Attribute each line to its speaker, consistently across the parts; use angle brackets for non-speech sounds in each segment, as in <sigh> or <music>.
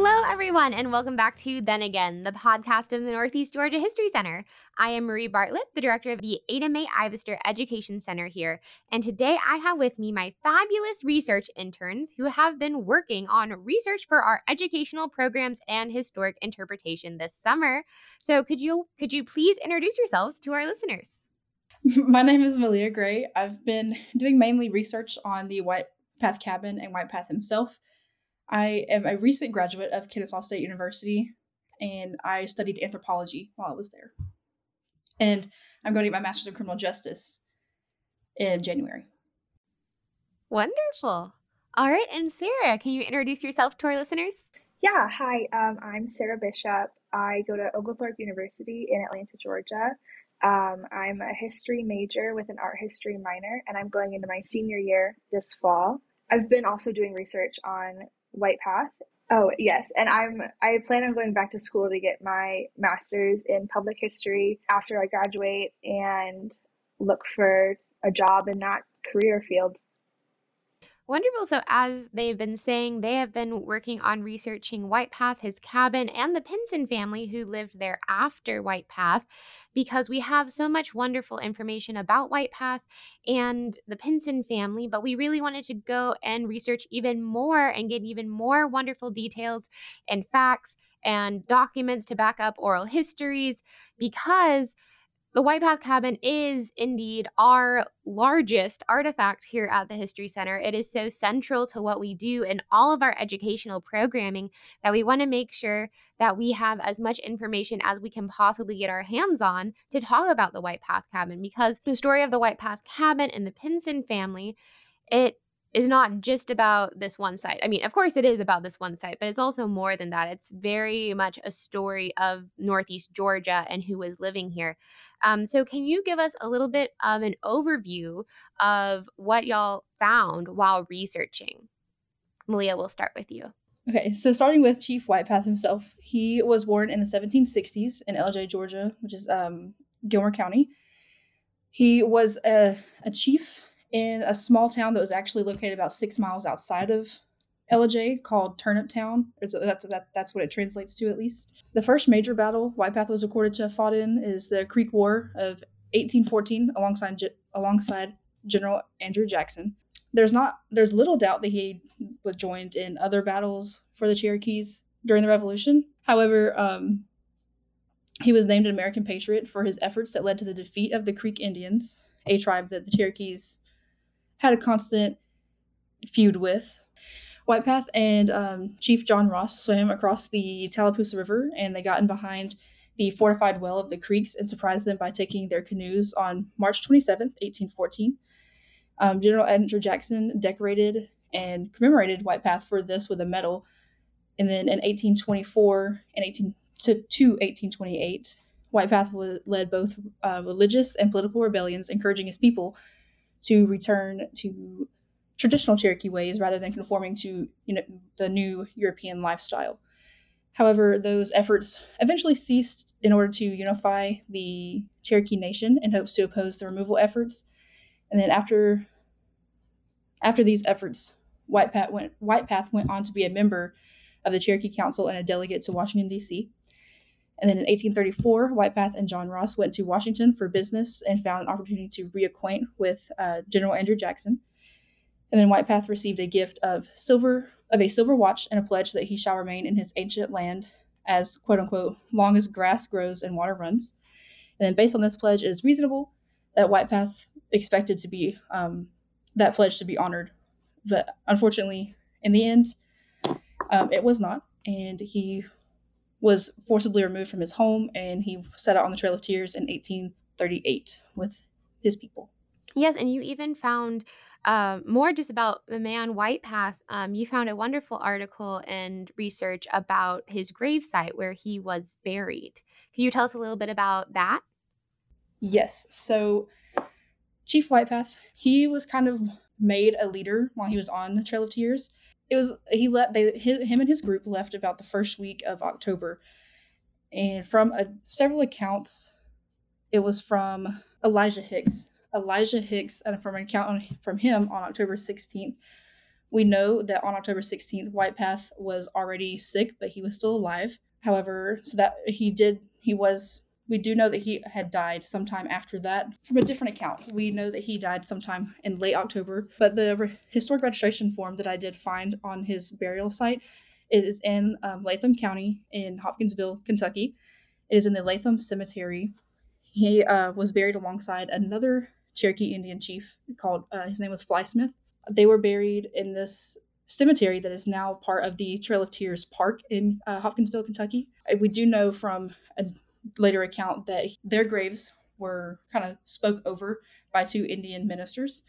Speaker 1: Hello, everyone, and welcome back to Then Again, the podcast of the Northeast Georgia History Center. I am Marie Bartlett, the director of the Ada Mae Ivester Education Center here, and today I have with me my fabulous research interns who have been working on research for our educational programs and historic interpretation this summer. So, could you could you please introduce yourselves to our listeners? <laughs>
Speaker 2: My name is Maleea Gray. I've been doing mainly research on the White Path Cabin and White Path himself. I am a recent graduate of Kennesaw State University, and I studied anthropology while I was there. And I'm going to get my master's in criminal justice in January.
Speaker 1: Wonderful. All right, and Sarah, can you introduce yourself to our listeners?
Speaker 3: Yeah, hi. Um, I'm Sarah Bishop. I go to Oglethorpe University in Atlanta, Georgia. Um, I'm a history major with an art history minor, and I'm going into my senior year this fall. I've been also doing research on White Path. Oh, yes. And I'm I plan on going back to school to get my master's in public history after I graduate and look for a job in that career field.
Speaker 1: Wonderful. So, as they've been saying, they have been working on researching White Path, his cabin, and the Pinson family who lived there after White Path, because we have so much wonderful information about White Path and the Pinson family. But we really wanted to go and research even more and get even more wonderful details and facts and documents to back up oral histories because the White Path Cabin is indeed our largest artifact here at the History Center. It is so central to what we do in all of our educational programming that we want to make sure that we have as much information as we can possibly get our hands on to talk about the White Path Cabin because the story of the White Path Cabin and the Pinson family, it is not just about this one site. I mean, of course, it is about this one site, but it's also more than that. It's very much a story of Northeast Georgia and who was living here. Um, so, can you give us a little bit of an overview of what y'all found while researching? Maleea, we'll start with you.
Speaker 2: Okay, so starting with Chief Whitepath himself, he was born in the 1760s in Ellijay, Georgia, which is um, Gilmer County. He was a, a chief in a small town that was actually located about six miles outside of Ellijay called Turnip Town. It's, that's, that, that's what it translates to, at least. The first major battle Whitepath was recorded to have fought in is the Creek War of 1814 alongside, alongside General Andrew Jackson. There's not there's little doubt that he was joined in other battles for the Cherokees during the Revolution. However, um, he was named an American patriot for his efforts that led to the defeat of the Creek Indians, a tribe that the Cherokees had a constant feud with. Whitepath and um, Chief John Ross swam across the Tallapoosa River and they got in behind the fortified well of the Creeks and surprised them by taking their canoes on March 27th, 1814. Um, General Andrew Jackson decorated and commemorated Whitepath for this with a medal. And then in 1824 and 18 to, to 1828, Whitepath led both uh, religious and political rebellions, encouraging his people to return to traditional Cherokee ways rather than conforming to you know the new European lifestyle. However, those efforts eventually ceased in order to unify the Cherokee Nation in hopes to oppose the removal efforts. And then after after these efforts, White Path went, White Path went on to be a member of the Cherokee Council and a delegate to Washington, D.C. And then in 1834, Whitepath and John Ross went to Washington for business and found an opportunity to reacquaint with uh, General Andrew Jackson. And then Whitepath received a gift of silver of a silver watch and a pledge that he shall remain in his ancient land as quote unquote long as grass grows and water runs. And then based on this pledge, it is reasonable that Whitepath expected to be um, that pledge to be honored. But unfortunately, in the end, um, it was not, and he was forcibly removed from his home and he set out on the Trail of Tears in 1838 with his people.
Speaker 1: Yes, and you even found uh, more just about the man White Path. Um, you found a wonderful article and research about his gravesite where he was buried. Can you tell us a little bit about that?
Speaker 2: Yes. So, Chief Whitepath, he was kind of made a leader while he was on the Trail of Tears it was he let they his, him and his group left about the first week of October, and from a, several accounts, it was from Elijah Hicks. Elijah Hicks, and from an account on, from him on October sixteenth, We know that on October 16th, Whitepath was already sick, but he was still alive. However, so that he did, he was, we do know that he had died sometime after that from a different account. We know that he died sometime in late October, but the re- historic registration form that I did find on his burial site it is in um, Latham County in Hopkinsville, Kentucky. It is in the Latham Cemetery. He uh, was buried alongside another Cherokee Indian chief called, uh, his name was Flysmith. They were buried in this cemetery that is now part of the Trail of Tears Park in uh, Hopkinsville, Kentucky. We do know from a later account that their graves were kind of spoke over by two Indian ministers.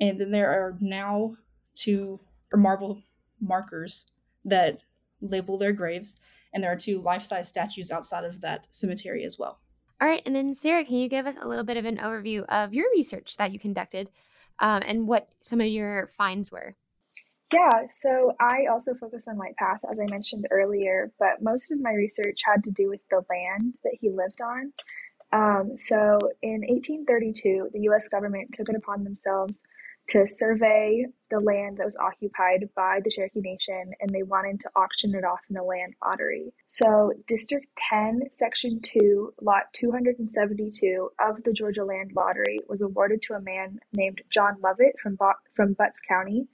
Speaker 2: And then there are now two marble markers that label their graves, and there are two life size statues outside of that cemetery as well.
Speaker 1: All right, and then Sarah, can you give us a little bit of an overview of your research that you conducted um, and what some of your finds were?
Speaker 3: Yeah, so I also focus on White Path, as I mentioned earlier, but most of my research had to do with the land that he lived on. Um, so in 1832, the US government took it upon themselves to survey the land that was occupied by the Cherokee Nation and they wanted to auction it off in a land lottery. So, District 10, Section 2, Lot 272 of the Georgia Land Lottery was awarded to a man named John Lovett from, Bo- from Butts County.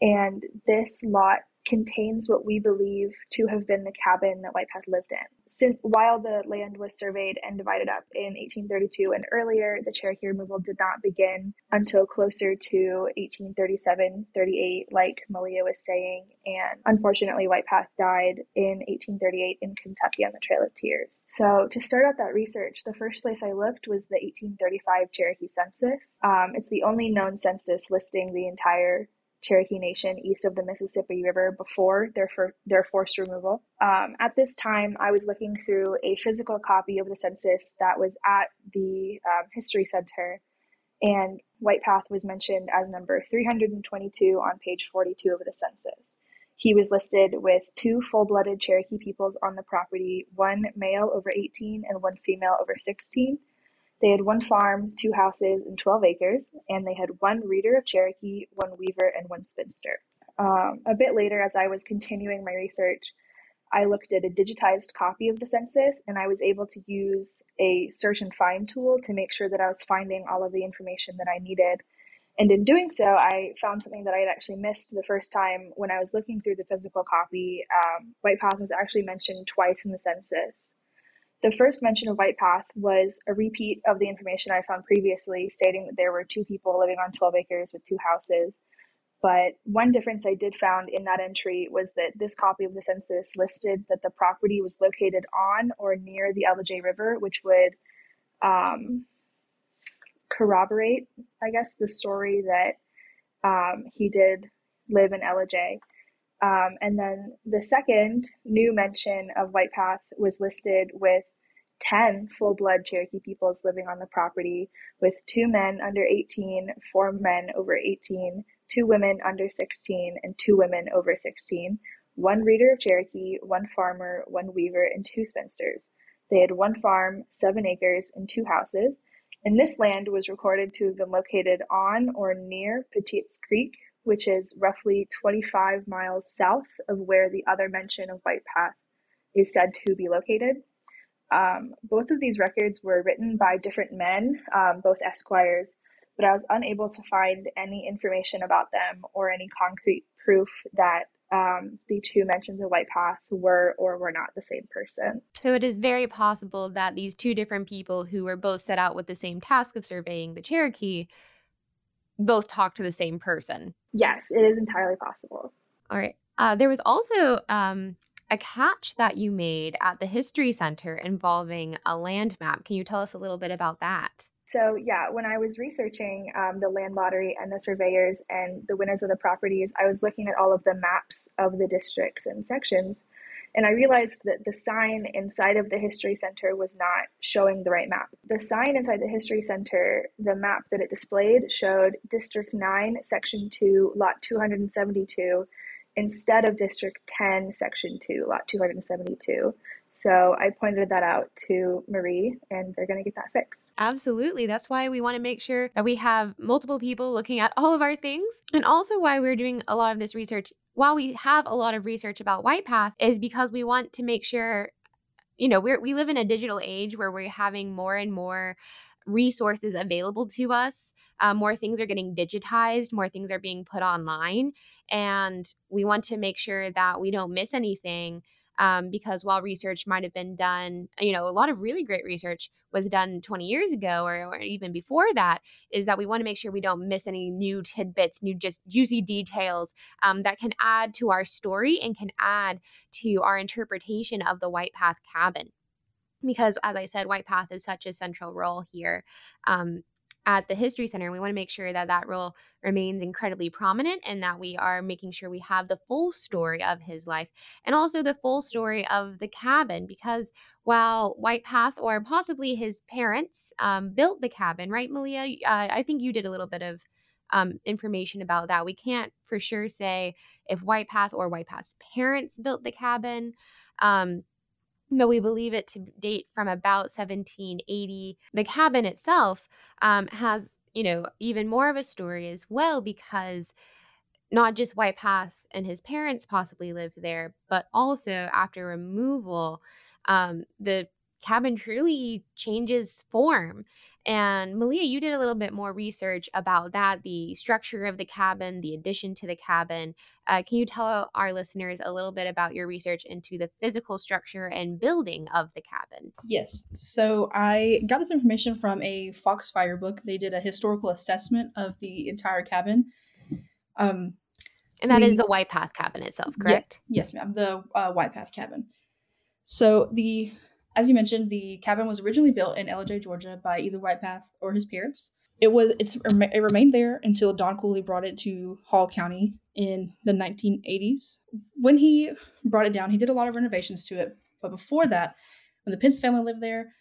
Speaker 3: And this lot contains what we believe to have been the cabin that Whitepath lived in. Since while the land was surveyed and divided up in 1832 and earlier, the Cherokee removal did not begin until closer to 1837-38, like Maleea was saying. And unfortunately, Whitepath died in 1838 in Kentucky on the Trail of Tears. So to start out that research, the first place I looked was the 1835 Cherokee census. Um, it's the only known census listing the entire Cherokee Nation east of the Mississippi River before their, for, their forced removal. Um, at this time, I was looking through a physical copy of the census that was at the um, History Center, and White Path was mentioned as number 322 on page 42 of the census. He was listed with two full blooded Cherokee peoples on the property, one male over 18 and one female over 16 they had one farm, two houses, and 12 acres, and they had one reader of Cherokee, one weaver, and one spinster. Um, a bit later, as I was continuing my research, I looked at a digitized copy of the census and I was able to use a search and find tool to make sure that I was finding all of the information that I needed. And in doing so, I found something that I had actually missed the first time when I was looking through the physical copy. Um, White Path was actually mentioned twice in the census. The first mention of White Path was a repeat of the information I found previously, stating that there were two people living on 12 acres with two houses. But one difference I did found in that entry was that this copy of the census listed that the property was located on or near the Ellijay River, which would um, corroborate, I guess, the story that um, he did live in Ellijay. Um, and then the second new mention of White Path was listed with 10 full blood Cherokee peoples living on the property, with two men under 18, four men over 18, two women under 16, and two women over 16, one reader of Cherokee, one farmer, one weaver, and two spinsters. They had one farm, seven acres, and two houses, and this land was recorded to have been located on or near Petit's Creek, which is roughly 25 miles south of where the other mention of White Path is said to be located. Um, both of these records were written by different men, um, both esquires, but I was unable to find any information about them or any concrete proof that um, the two mentions of White Path were or were not the same person.
Speaker 1: So it is very possible that these two different people who were both set out with the same task of surveying the Cherokee both talked to the same person.
Speaker 3: Yes, it is entirely possible.
Speaker 1: All right. Uh, there was also um, a catch that you made at the History Center involving a land map. Can you tell us a little bit about that?
Speaker 3: So, yeah, when I was researching um, the land lottery and the surveyors and the winners of the properties, I was looking at all of the maps of the districts and sections. And I realized that the sign inside of the History Center was not showing the right map. The sign inside the History Center, the map that it displayed, showed District 9, Section 2, Lot 272, instead of District 10, Section 2, Lot 272. So I pointed that out to Marie, and they're going to get that fixed.
Speaker 1: Absolutely. That's why we want to make sure that we have multiple people looking at all of our things, and also why we're doing a lot of this research. While we have a lot of research about White Path, is because we want to make sure, you know, we we live in a digital age where we're having more and more resources available to us. Uh, more things are getting digitized, more things are being put online. And we want to make sure that we don't miss anything. Um, because while research might have been done, you know, a lot of really great research was done 20 years ago or, or even before that, is that we want to make sure we don't miss any new tidbits, new just juicy details um, that can add to our story and can add to our interpretation of the White Path cabin because as i said white path is such a central role here um, at the history center we want to make sure that that role remains incredibly prominent and that we are making sure we have the full story of his life and also the full story of the cabin because while white path or possibly his parents um, built the cabin right maleea? Uh, i think you did a little bit of um, information about that. We can't for sure say if white path or white path's parents built the cabin um, but we believe it to date from about 1780. The cabin itself um, has, you know, even more of a story as well because not just White Path and his parents possibly lived there, but also after removal, um, the cabin truly changes form. And Maleea, you did a little bit more research about that, the structure of the cabin, the addition to the cabin. Uh, can you tell our listeners a little bit about your research into the physical structure and building of the cabin?
Speaker 2: Yes. So I got this information from a Foxfire book. They did a historical assessment of the entire cabin. Um,
Speaker 1: and that we, is the White Path cabin itself, correct?
Speaker 2: Yes, yes ma'am. The uh, White Path cabin. So the as you mentioned, the cabin was originally built in Ellijay, Georgia, by either White Path or his parents. It was it's it remained there until Don Cooley brought it to Hall County in the 1980s. When he brought it down, he did a lot of renovations to it. But before that, when the Pence family lived there,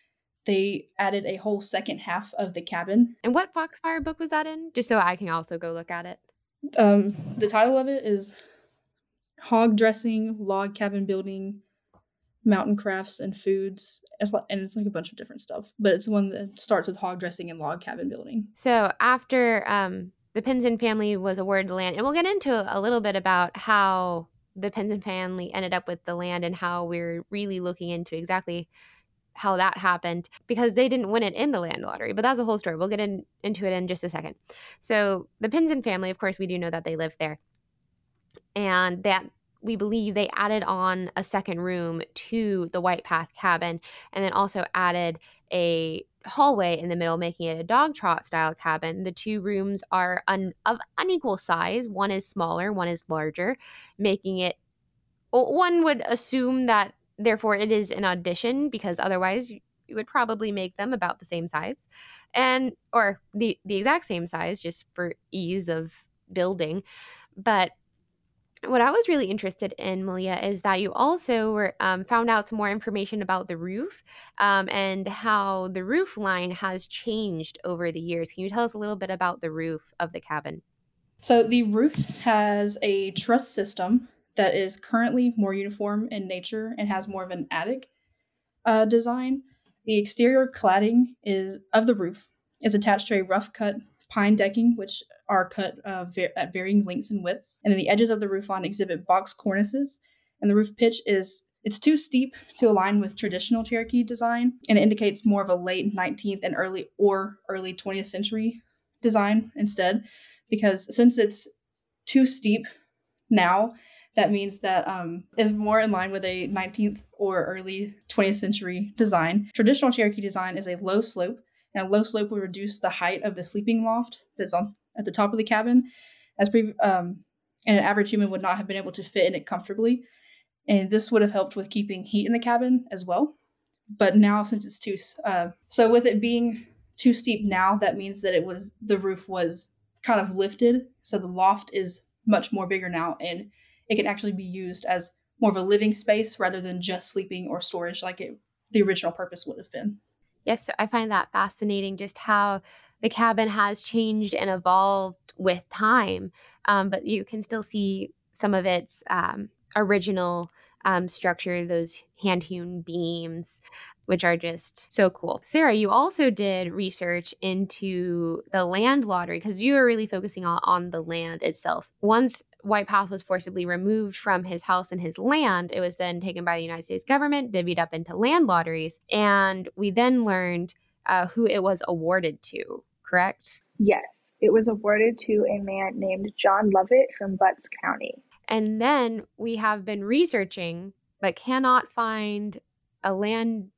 Speaker 2: they added a whole second half of the cabin.
Speaker 1: And what Foxfire book was that in? Just so I can also go look at it.
Speaker 2: Um, the title of it is Hog Dressing, Log Cabin Building, mountain crafts and foods and it's like a bunch of different stuff but it's one that starts with hog dressing and log cabin building.
Speaker 1: So after um, the Pinson family was awarded land and we'll get into a little bit about how the Pinson family ended up with the land and how we're really looking into exactly how that happened because they didn't win it in the land lottery but that's a whole story. We'll get in, into it in just a second. So the Pinson family of course we do know that they lived there. And that we believe they added on a second room to the White Path cabin and then also added a hallway in the middle, making it a dog trot style cabin. The two rooms are un- of unequal size. One is smaller, one is larger, making it. One would assume that, therefore, it is an audition because otherwise you would probably make them about the same size, and or the the exact same size, just for ease of building. But what I was really interested in, Maleea, is that you also were, um, found out some more information about the roof um, and how the roof line has changed over the years. Can you tell us a little bit about the roof of the cabin?
Speaker 2: So, the roof has a truss system that is currently more uniform in nature and has more of an attic uh, design. The exterior cladding is of the roof is attached to a rough cut pine decking, which are cut uh, ver- at varying lengths and widths. And then the edges of the roof line exhibit box cornices. And the roof pitch is it's too steep to align with traditional Cherokee design, and it indicates more of a late 19th and early or early 20th century design instead. Because since it's too steep now, that means that um, is more in line with a 19th or early 20th century design. Traditional Cherokee design is a low slope, and a low slope would reduce the height of the sleeping loft that's on at the top of the cabin, as pre- um, and an average human would not have been able to fit in it comfortably. And this would have helped with keeping heat in the cabin as well. But now, since it's too uh, so, with it being too steep now, that means that it was the roof was kind of lifted, so the loft is much more bigger now, and it can actually be used as more of a living space rather than just sleeping or storage like it the original purpose would have been.
Speaker 1: Yes, so I find that fascinating just how the cabin has changed and evolved with time, um, but you can still see some of its um, original um, structure, those hand hewn beams, which are just so cool. Sarah, you also did research into the land lottery because you were really focusing on, on the land itself. Once White Path was forcibly removed from his house and his land, it was then taken by the United States government, divvied up into land lotteries. And we then learned uh, who it was awarded to, correct?
Speaker 3: Yes, it was awarded to a man named John Lovett from Butts County.
Speaker 1: And then we have been researching, but cannot find a land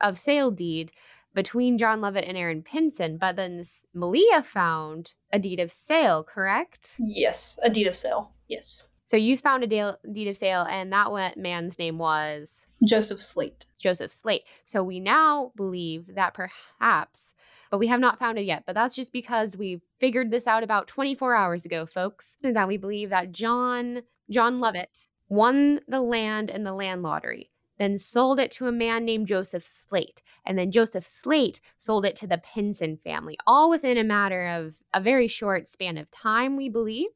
Speaker 1: of sale deed between John Lovett and Aaron Pinson. But then this, Maleea found a deed of sale, correct?
Speaker 2: Yes, a deed of sale. Yes.
Speaker 1: So you found a deal, deed of sale, and that man's name was
Speaker 2: Joseph Slate.
Speaker 1: Joseph Slate. So we now believe that perhaps, but we have not found it yet. But that's just because we figured this out about 24 hours ago, folks. That we believe that John John Lovett won the land in the land lottery, then sold it to a man named Joseph Slate, and then Joseph Slate sold it to the Pinson family, all within a matter of a very short span of time, we believe.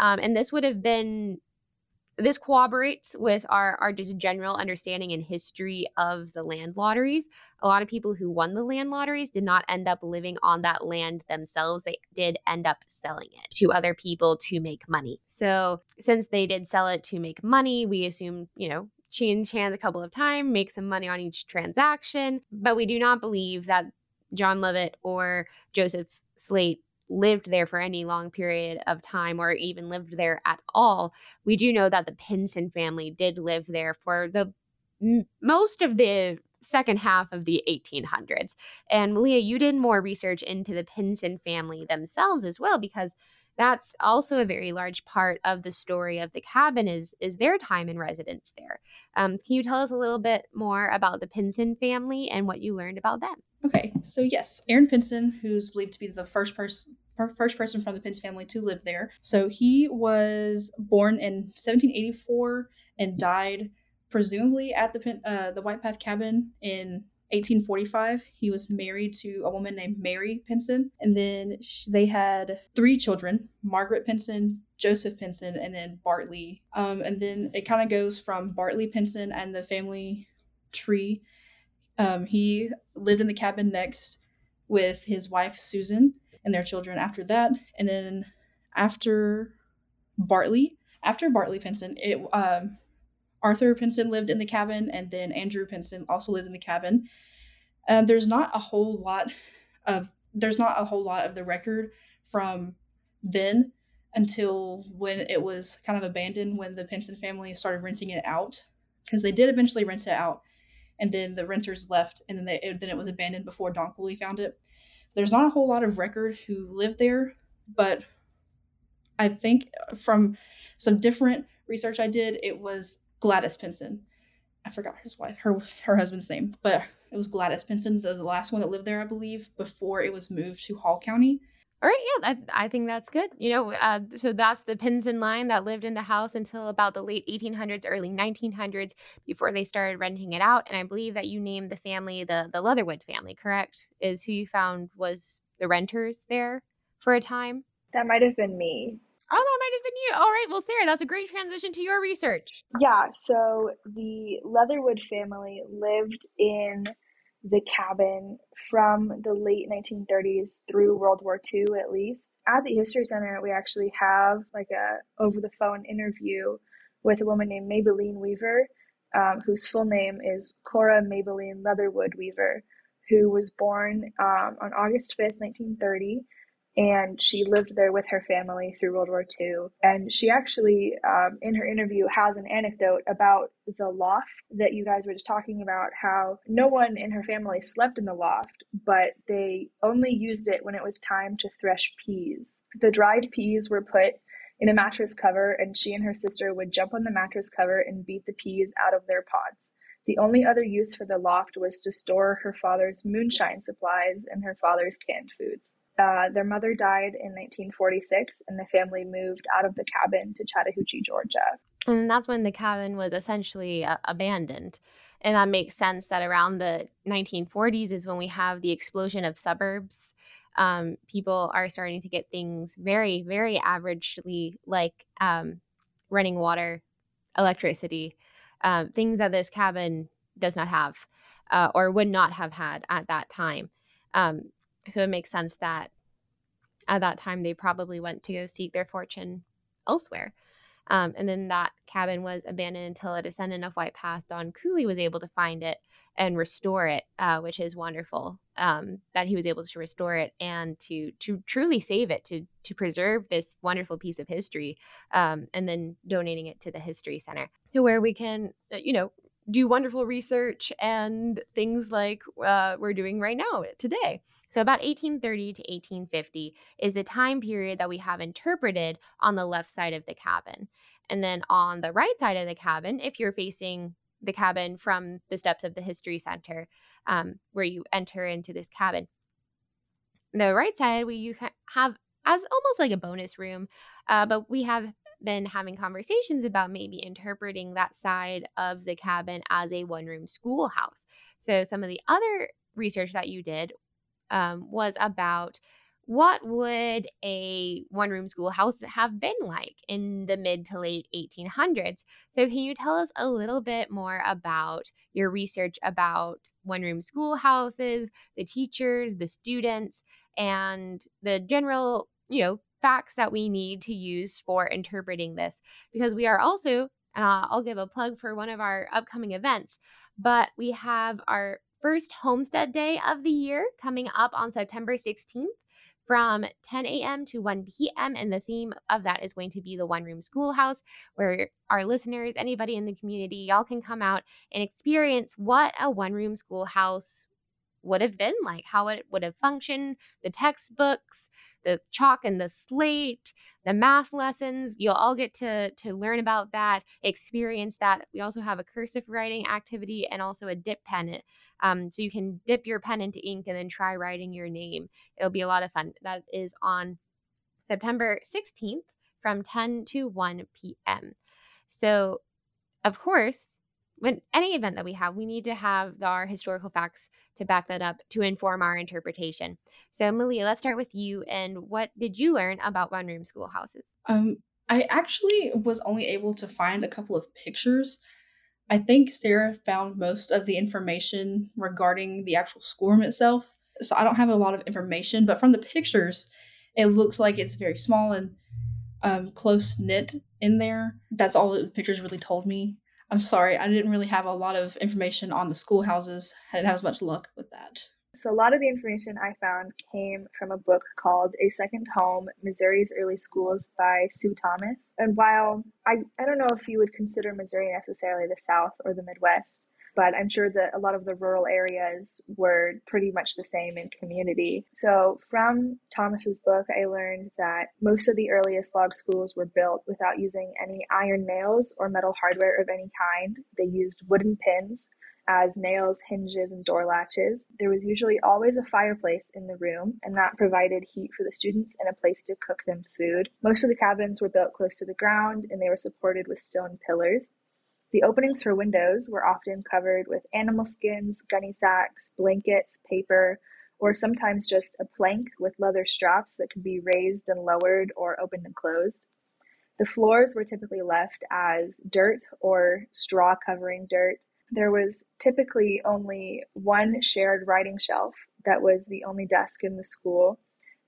Speaker 1: Um, and this would have been this corroborates with our, our just general understanding and history of the land lotteries. A lot of people who won the land lotteries did not end up living on that land themselves. They did end up selling it to other people to make money. So, since they did sell it to make money, we assume, you know, change hands a couple of times, make some money on each transaction. But we do not believe that John Lovett or Joseph Slate lived there for any long period of time or even lived there at all. We do know that the Pinson family did live there for the most of the second half of the 1800s. And Maleea, you did more research into the Pinson family themselves as well because that's also a very large part of the story of the cabin is is their time in residence there. Um, can you tell us a little bit more about the Pinson family and what you learned about them?
Speaker 2: Okay, so yes, Aaron Pinson, who's believed to be the first person first person from the Pinson family to live there. So he was born in 1784 and died presumably at the uh, the White Path cabin in 1845. He was married to a woman named Mary Pinson, and then they had three children: Margaret Pinson, Joseph Pinson, and then Bartley. Um, and then it kind of goes from Bartley Pinson and the family tree um, he lived in the cabin next with his wife Susan and their children after that. And then after Bartley, after Bartley Pinson, it um, Arthur Pinson lived in the cabin, and then Andrew Pinson also lived in the cabin. And there's not a whole lot of there's not a whole lot of the record from then until when it was kind of abandoned when the Pinson family started renting it out because they did eventually rent it out and then the renters left, and then they, it, then it was abandoned before Don Cooley found it. There's not a whole lot of record who lived there, but I think from some different research I did, it was Gladys Pinson. I forgot his wife, her her husband's name, but it was Gladys Pinson, the last one that lived there, I believe, before it was moved to Hall County.
Speaker 1: All right, yeah, I, I think that's good. You know, uh, so that's the Pinson line that lived in the house until about the late 1800s, early 1900s, before they started renting it out. And I believe that you named the family the the Leatherwood family, correct? Is who you found was the renters there for a time.
Speaker 3: That might have been me.
Speaker 1: Oh, that might have been you. All right. Well, Sarah, that's a great transition to your research.
Speaker 3: Yeah. So the Leatherwood family lived in the cabin from the late 1930s through World War II at least. At the History Center, we actually have like a over the phone interview with a woman named Maybelline Weaver, um, whose full name is Cora Maybelline Leatherwood Weaver, who was born um, on August 5th, 1930 and she lived there with her family through World War II. And she actually, um, in her interview, has an anecdote about the loft that you guys were just talking about. How no one in her family slept in the loft, but they only used it when it was time to thresh peas. The dried peas were put in a mattress cover, and she and her sister would jump on the mattress cover and beat the peas out of their pods. The only other use for the loft was to store her father's moonshine supplies and her father's canned foods. Uh, their mother died in 1946, and the family moved out of the cabin to Chattahoochee, Georgia.
Speaker 1: And that's when the cabin was essentially uh, abandoned. And that makes sense that around the 1940s is when we have the explosion of suburbs. Um, people are starting to get things very, very averagely like um, running water, electricity, um, things that this cabin does not have uh, or would not have had at that time. Um, so it makes sense that at that time they probably went to go seek their fortune elsewhere. Um, and then that cabin was abandoned until a descendant of White Path, Don Cooley, was able to find it and restore it, uh, which is wonderful um, that he was able to restore it and to to truly save it, to to preserve this wonderful piece of history, um, and then donating it to the History Center, to where we can, uh, you know, do wonderful research and things like uh, we're doing right now today. So, about 1830 to 1850 is the time period that we have interpreted on the left side of the cabin. And then on the right side of the cabin, if you're facing the cabin from the steps of the History Center, um, where you enter into this cabin, the right side, we you have as almost like a bonus room, uh, but we have been having conversations about maybe interpreting that side of the cabin as a one room schoolhouse. So, some of the other research that you did um, was about what would a one room schoolhouse have been like in the mid to late 1800s so can you tell us a little bit more about your research about one room schoolhouses the teachers the students and the general you know facts that we need to use for interpreting this? Because we are also and I'll give a plug for one of our upcoming events but we have our first Homestead Day of the year coming up on September 16th from 10 a.m. to 1 p.m. And the theme of that is going to be the one room schoolhouse, where our listeners, anybody in the community, y'all can come out and experience what a one room schoolhouse would have been like, how it would have functioned, the textbooks, the chalk and the slate, the math lessons. You'll all get to to learn about that, experience that. We also have a cursive writing activity and also a dip pen. Um, so you can dip your pen into ink and then try writing your name. It'll be a lot of fun. That is on September 16th from 10 to 1 p.m. So, of course, when any event that we have, we need to have our historical facts to back that up to inform our interpretation. So, Maleea, let's start with you. And what did you learn about one room schoolhouses?
Speaker 2: Um, I actually was only able to find a couple of pictures. I think Sarah found most of the information regarding the actual schoolroom itself. So I don't have a lot of information, but from the pictures, it looks like it's very small and um, close knit in there. That's all the pictures really told me. I'm sorry, I didn't really have a lot of information on the schoolhouses. I didn't have as much luck with that.
Speaker 3: So, a lot of the information I found came from a book called A Second Home Missouri's Early Schools by Sue Thomas. And while I, I don't know if you would consider Missouri necessarily the South or the Midwest, but I'm sure that a lot of the rural areas were pretty much the same in community. So, from Thomas's book, I learned that most of the earliest log schools were built without using any iron nails or metal hardware of any kind. They used wooden pins as nails, hinges, and door latches. There was usually always a fireplace in the room, and that provided heat for the students and a place to cook them food. Most of the cabins were built close to the ground, and they were supported with stone pillars. The openings for windows were often covered with animal skins, gunny sacks, blankets, paper, or sometimes just a plank with leather straps that could be raised and lowered or opened and closed. The floors were typically left as dirt or straw covering dirt. There was typically only one shared writing shelf that was the only desk in the school,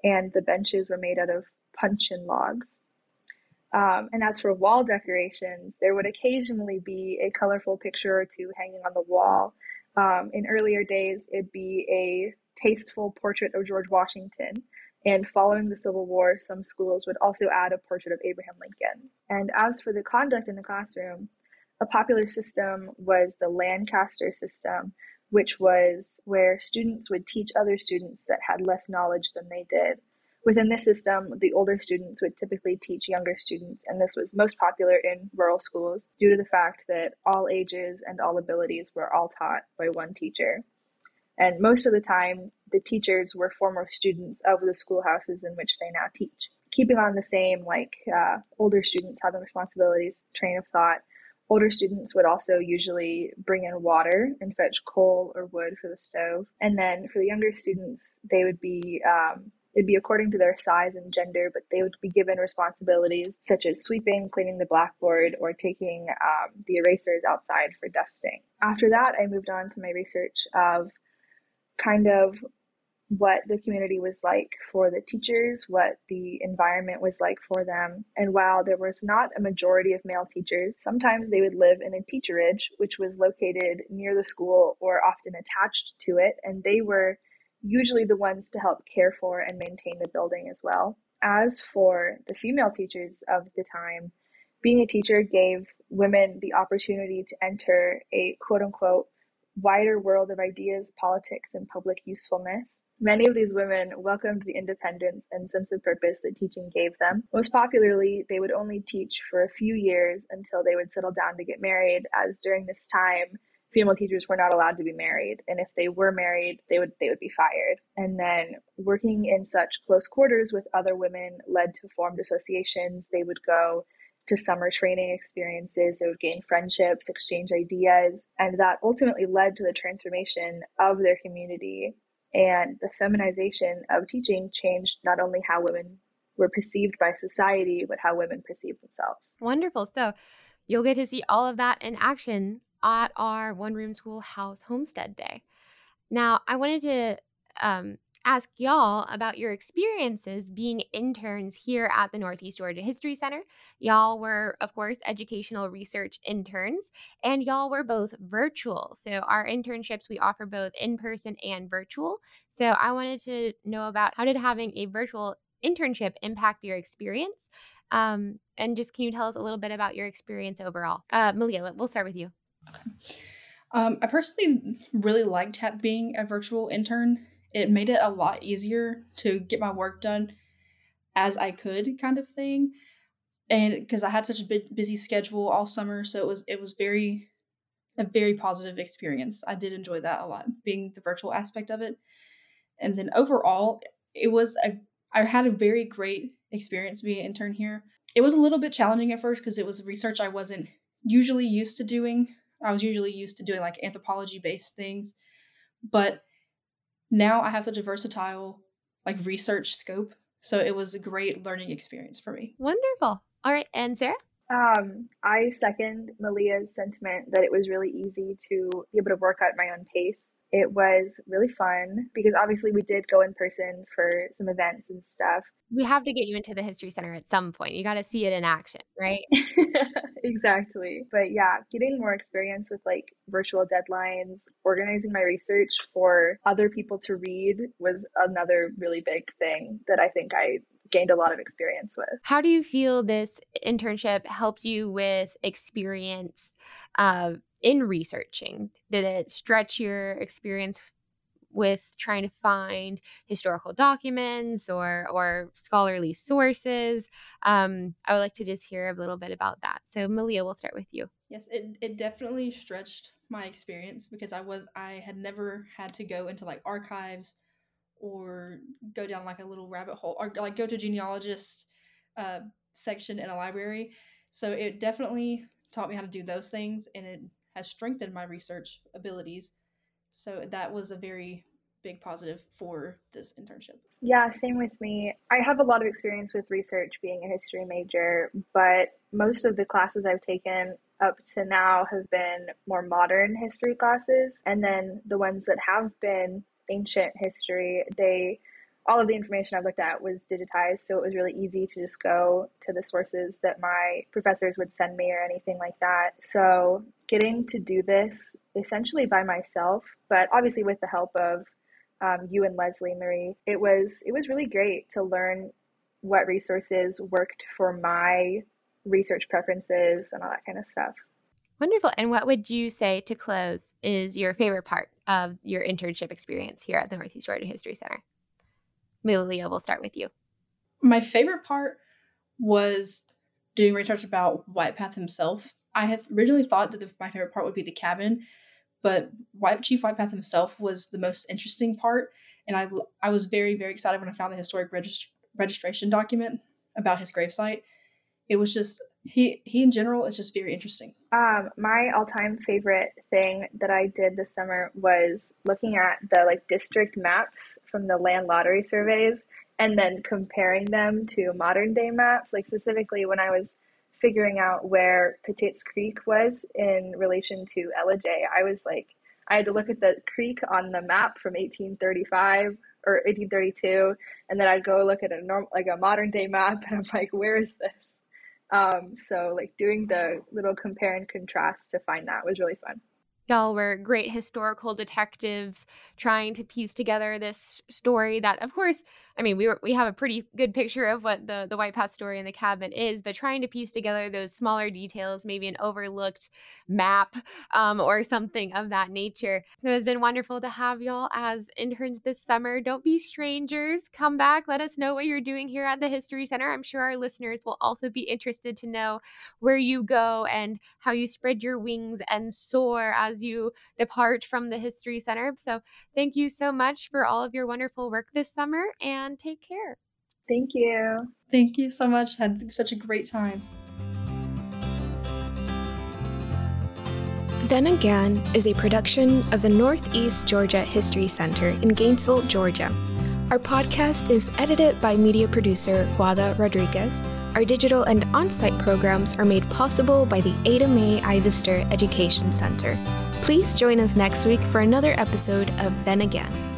Speaker 3: and the benches were made out of puncheon logs. Um, and as for wall decorations, there would occasionally be a colorful picture or two hanging on the wall. Um, in earlier days, it'd be a tasteful portrait of George Washington. And following the Civil War, some schools would also add a portrait of Abraham Lincoln. And as for the conduct in the classroom, a popular system was the Lancaster system, which was where students would teach other students that had less knowledge than they did. Within this system, the older students would typically teach younger students, and this was most popular in rural schools due to the fact that all ages and all abilities were all taught by one teacher. And most of the time, the teachers were former students of the schoolhouses in which they now teach. Keeping on the same, like uh, older students having responsibilities train of thought, older students would also usually bring in water and fetch coal or wood for the stove. And then for the younger students, they would be um, It'd be according to their size and gender, but they would be given responsibilities such as sweeping, cleaning the blackboard, or taking um, the erasers outside for dusting. After that, I moved on to my research of kind of what the community was like for the teachers, what the environment was like for them. And while there was not a majority of male teachers, sometimes they would live in a teacherage, which was located near the school or often attached to it. And they were usually the ones to help care for and maintain the building as well. As for the female teachers of the time, being a teacher gave women the opportunity to enter a quote unquote wider world of ideas, politics, and public usefulness. Many of these women welcomed the independence and sense of purpose that teaching gave them. Most popularly, they would only teach for a few years until they would settle down to get married, as during this time, female teachers were not allowed to be married and if they were married they would they would be fired and then working in such close quarters with other women led to formed associations they would go to summer training experiences. They would gain friendships, exchange ideas, and that ultimately led to the transformation of their community. And the feminization of teaching changed not only how women were perceived by society, but how women perceived themselves.
Speaker 1: Wonderful. So you'll get to see all of that in action at our one room schoolhouse homestead day. Now, I wanted to um, ask y'all about your experiences being interns here at the Northeast Georgia History Center. Y'all were, of course, educational research interns, and y'all were both virtual. So, our internships we offer both in person and virtual. So, I wanted to know about how did having a virtual internship impact your experience? Um, and just can you tell us a little bit about your experience overall? Uh, Maleea, we'll start with you.
Speaker 2: Okay. Um, I personally really liked being a virtual intern it made it a lot easier to get my work done as I could, kind of thing. And because I had such a busy schedule all summer, so it was it was very a very positive experience. I did enjoy that a lot, being the virtual aspect of it. And then overall, it was a I had a very great experience being an intern here. It was a little bit challenging at first because it was research I wasn't usually used to doing. I was usually used to doing like anthropology based things, but now I have such a versatile like research scope. So it was a great learning experience for me.
Speaker 1: Wonderful. All right, and Sarah?
Speaker 3: Um, I second Maleea's sentiment that it was really easy to be able to work at my own pace. It was really fun because obviously we did go in person for some events and stuff.
Speaker 1: We have to get you into the History Center at some point. You got to see it in action, right? <laughs>
Speaker 3: exactly. But yeah, getting more experience with like virtual deadlines, organizing my research for other people to read was another really big thing that I think I gained a lot of experience with.
Speaker 1: How do you feel this internship helped you with experience uh, in researching? Did it stretch your experience with trying to find historical documents or or scholarly sources? Um, I would like to just hear a little bit about that. So, Maleea, we'll start with you.
Speaker 2: Yes, it, it definitely stretched my experience because I was I had never had to go into like archives or go down like a little rabbit hole or like go to genealogist uh, section in a library. So it definitely taught me how to do those things and it has strengthened my research abilities. So that was a very big positive for this internship.
Speaker 3: Yeah, same with me. I have a lot of experience with research being a history major, but most of the classes I've taken up to now have been more modern history classes. And then the ones that have been ancient history, they all of the information I've looked at was digitized, so it was really easy to just go to the sources that my professors would send me or anything like that. So, getting to do this essentially by myself, but obviously with the help of um, you and Leslie Marie, it was it was really great to learn what resources worked for my research preferences and all that kind of stuff.
Speaker 1: Wonderful. And what would you say to close is your favorite part of your internship experience here at the Northeast Georgia History Center? Maleea, we'll start with you.
Speaker 2: My favorite part was doing research about White Path himself. I had originally thought that the, my favorite part would be the cabin, but White, Chief White Path himself was the most interesting part. And I, I was very, very excited when I found the historic regist- registration document about his gravesite. It was just he he in general is just very interesting.
Speaker 3: Um, my all-time favorite thing that I did this summer was looking at the like district maps from the land lottery surveys and then comparing them to modern day maps. Like specifically when I was figuring out where Petit's Creek was in relation to Ellijay, I was like, I had to look at the creek on the map from 1835 or 1832, and then I'd go look at a norm like a modern day map, and I'm like, where is this? Um, so like doing the little compare and contrast to find that was really fun.
Speaker 1: Y'all were great historical detectives trying to piece together this story that of course i mean we were, we have a pretty good picture of what the the white path story in the cabin is but trying to piece together those smaller details maybe an overlooked map um, or something of that nature. So it's been wonderful to have y'all as interns this summer. Don't be strangers. Come back. Let us know what you're doing here at the history center. I'm sure our listeners will also be interested to know where you go and how you spread your wings and soar as you depart from the History Center. So thank you so much for all of your wonderful work this summer and take care.
Speaker 3: Thank you.
Speaker 2: Thank you so much. Had such a great time.
Speaker 4: Then Again is a production of the Northeast Georgia History Center in Gainesville, Georgia. Our podcast is edited by media producer Juada Rodriguez. Our digital and on site programs are made possible by the Ada Mae Ivester Education Center. Please join us next week for another episode of Then Again.